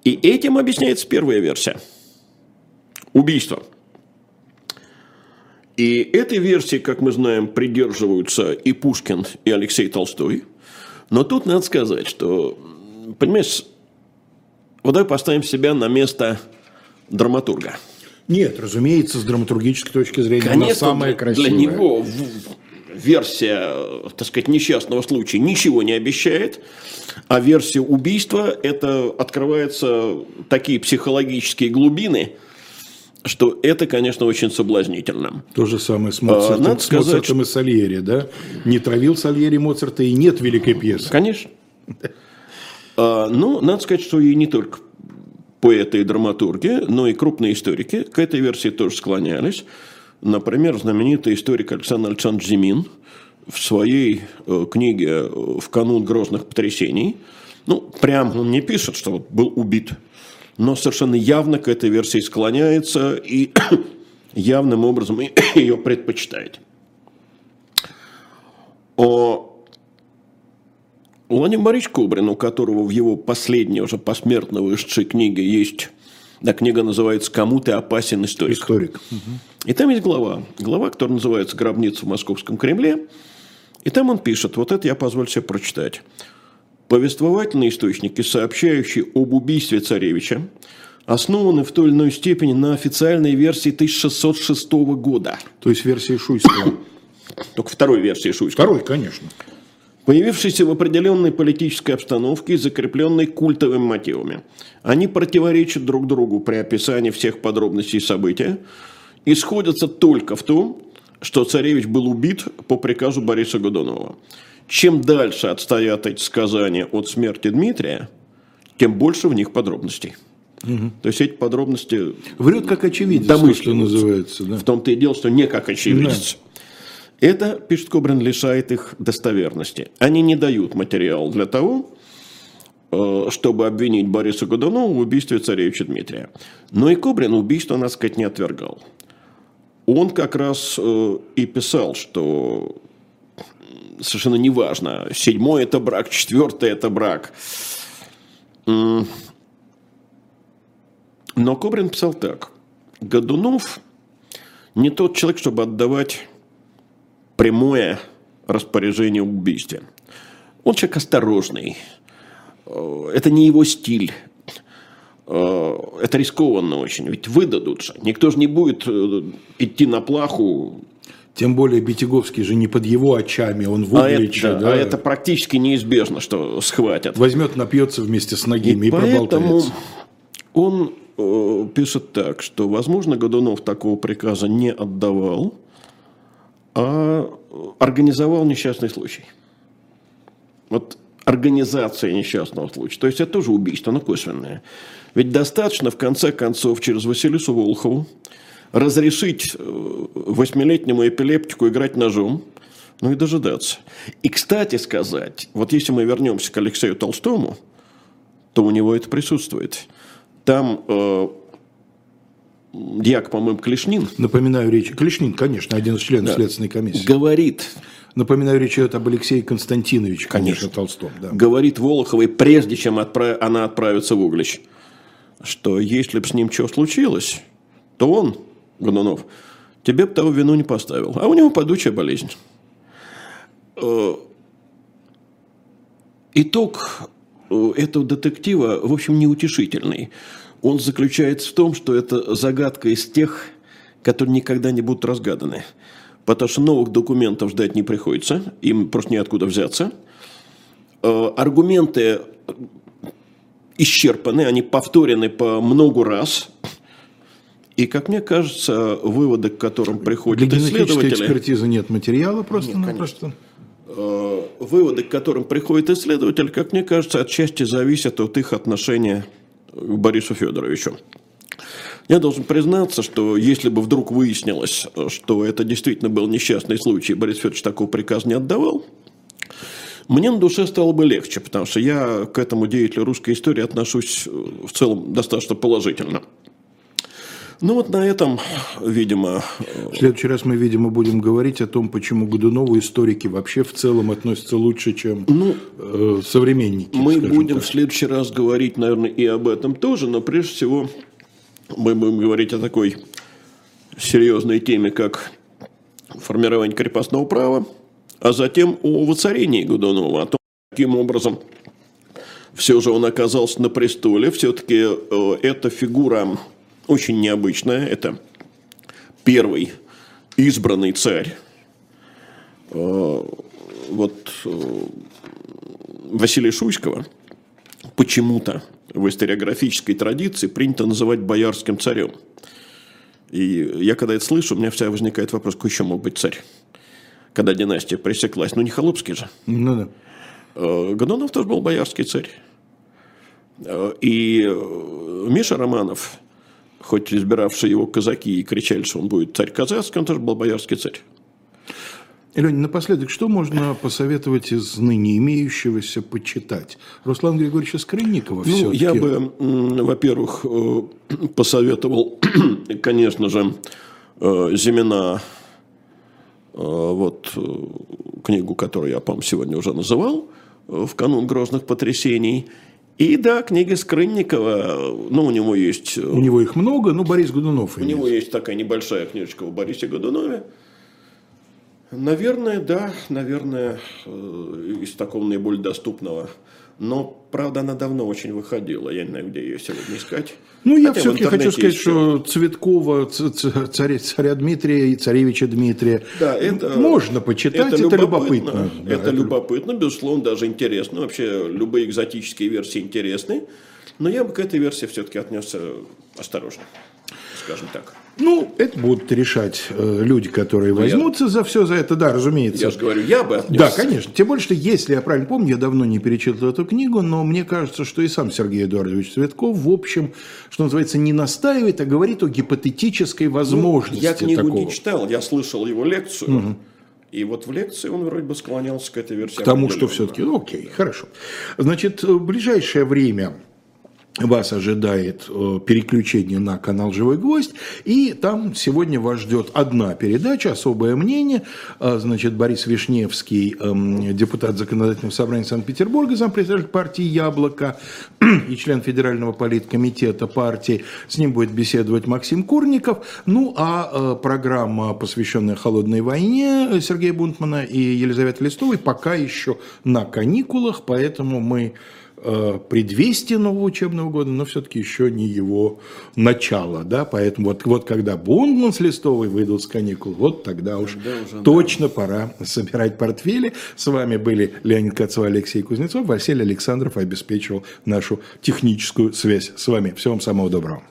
И этим объясняется первая версия. Убийство – и этой версии, как мы знаем, придерживаются и Пушкин, и Алексей Толстой. Но тут надо сказать, что, понимаешь, вот давай поставим себя на место драматурга. Нет, разумеется, с драматургической точки зрения Конечно, она самая красивая. Для него версия, так сказать, несчастного случая ничего не обещает, а версия убийства – это открываются такие психологические глубины – что это, конечно, очень соблазнительно. То же самое с Моцартом, а, надо с сказать, Моцартом и Сальери, да? Не травил Сальери Моцарта и нет великой пьесы. Конечно. А, ну, надо сказать, что и не только поэты и драматурги, но и крупные историки к этой версии тоже склонялись. Например, знаменитый историк Александр Александрович Зимин в своей э, книге «В канун грозных потрясений», ну, прям он не пишет, что вот был убит но совершенно явно к этой версии склоняется и явным образом ее предпочитает. О Владимир Борисович Кубрин, у которого в его последней уже посмертно вышедшей книге есть, да, книга называется «Кому ты опасен, историк». Историк. И там есть глава, глава, которая называется «Гробница в Московском Кремле». И там он пишет, вот это я позволю себе прочитать. Повествовательные источники, сообщающие об убийстве царевича, основаны в той или иной степени на официальной версии 1606 года. То есть версии Шуйского. Только второй версии Шуйского. Второй, конечно. Появившиеся в определенной политической обстановке и закрепленной культовыми мотивами. Они противоречат друг другу при описании всех подробностей события и сходятся только в том, что царевич был убит по приказу Бориса Годунова. Чем дальше отстоят эти сказания от смерти Дмитрия, тем больше в них подробностей. Угу. То есть эти подробности... Врет как очевидец, то, что называется. Да. В том-то и дело, что не как очевидец. Да. Это, пишет Кобрин, лишает их достоверности. Они не дают материал для того, э, чтобы обвинить Бориса Годунова в убийстве царевича Дмитрия. Но и Кобрин убийство, надо сказать, не отвергал. Он как раз э, и писал, что совершенно неважно, седьмой это брак, четвертый это брак. Но Кобрин писал так. Годунов не тот человек, чтобы отдавать прямое распоряжение убийстве. Он человек осторожный. Э, это не его стиль. Э, это рискованно очень. Ведь выдадут же. Никто же не будет э, идти на плаху. Тем более Битяговский же не под его очами, он в а это, да, да. а это практически неизбежно, что схватят. Возьмет, напьется вместе с ногими и, и поэтому он пишет так, что, возможно, Годунов такого приказа не отдавал, а организовал несчастный случай. Вот организация несчастного случая. То есть это тоже убийство, но косвенное. Ведь достаточно, в конце концов, через Василису Волхову разрешить э, восьмилетнему эпилептику играть ножом, ну и дожидаться. И, кстати сказать, вот если мы вернемся к Алексею Толстому, то у него это присутствует. Там э, дьяк, по-моему, Клешнин. Напоминаю речь. Клешнин, конечно, один из членов да. Следственной комиссии. Говорит. Напоминаю, речь идет об Алексее Константиновиче, конечно, конечно Толстом. Да. Говорит Волоховой, прежде чем отправ... она отправится в Углич, что если бы с ним что случилось, то он, Годунов, тебе бы того вину не поставил. А у него падучая болезнь. Э, итог э, этого детектива, в общем, неутешительный он заключается в том, что это загадка из тех, которые никогда не будут разгаданы. Потому что новых документов ждать не приходится, им просто неоткуда взяться. Э, аргументы исчерпаны, они повторены по много раз. И, как мне кажется, выводы, к которым приходят Для исследователи... экспертизы нет материала просто-напросто. Э, выводы, к которым приходит исследователь, как мне кажется, отчасти зависят от их отношения Борису Федоровичу. Я должен признаться, что если бы вдруг выяснилось, что это действительно был несчастный случай, Борис Федорович такого приказа не отдавал, мне на душе стало бы легче, потому что я к этому деятелю русской истории отношусь в целом достаточно положительно. Ну вот на этом, видимо... В следующий раз мы, видимо, будем говорить о том, почему Годунову историки вообще в целом относятся лучше, чем ну, э, современники. Мы будем так. в следующий раз говорить, наверное, и об этом тоже, но прежде всего мы будем говорить о такой серьезной теме, как формирование крепостного права, а затем о воцарении Годунова, о том, каким образом все же он оказался на престоле. Все-таки э, эта фигура очень необычная. Это первый избранный царь. Э, вот э, Василия Шуйского почему-то в историографической традиции принято называть боярским царем. И я когда это слышу, у меня всегда возникает вопрос, какой еще мог быть царь? Когда династия пресеклась. Ну, не Холопский же. Ну да. Э, Годунов тоже был боярский царь. И Миша Романов хоть избиравшие его казаки и кричали, что он будет царь казахский, он тоже был боярский царь. Леня, напоследок, что можно посоветовать из ныне имеющегося почитать? Руслан Григорьевича Скрынникова ну, Я бы, во-первых, э, посоветовал, конечно же, э, Зимина, э, вот книгу, которую я, по-моему, сегодня уже называл, в канун грозных потрясений – и да, книга Скрынникова, ну, у него есть... У него их много, но Борис Годунов. У имеется. него есть такая небольшая книжечка о Борисе Годунове. Наверное, да, наверное, э, из такого наиболее доступного но, правда, она давно очень выходила. Я не знаю, где ее сегодня искать. Ну, я все-таки хочу сказать, что Цветкова, царя, царя Дмитрия и царевича Дмитрия да, это, можно почитать, это, это любопытно. любопытно. это, это любопытно, безусловно, даже интересно. Вообще, любые экзотические версии интересны. Но я бы к этой версии все-таки отнесся осторожно, скажем так. Ну, это будут решать э, люди, которые Но ну, возьмутся я... за все за это, да, разумеется. Я же говорю, я бы отнесся. Да, конечно. Тем более, что если я правильно помню, я давно не перечитывал эту книгу, но мне кажется, что и сам Сергей Эдуардович Цветков, в общем, что называется, не настаивает, а говорит о гипотетической возможности. Ну, я книгу такого. не читал, я слышал его лекцию. Угу. И вот в лекции он вроде бы склонялся к этой версии. К тому, что все-таки, ну, окей, хорошо. Значит, в ближайшее время вас ожидает э, переключение на канал «Живой гвоздь», и там сегодня вас ждет одна передача «Особое мнение». А, значит, Борис Вишневский, эм, депутат Законодательного собрания Санкт-Петербурга, зампредседатель партии «Яблоко» и член Федерального политкомитета партии. С ним будет беседовать Максим Курников. Ну, а э, программа, посвященная холодной войне Сергея Бунтмана и Елизаветы Листовой, пока еще на каникулах, поэтому мы предвестие нового учебного года, но все-таки еще не его начало, да, поэтому вот, вот когда Бундман с Листовой выйдут с каникул, вот тогда уж тогда уже, точно да. пора собирать портфели. С вами были Леонид Кацова, Алексей Кузнецов, Василий Александров обеспечивал нашу техническую связь с вами. Всего вам самого доброго.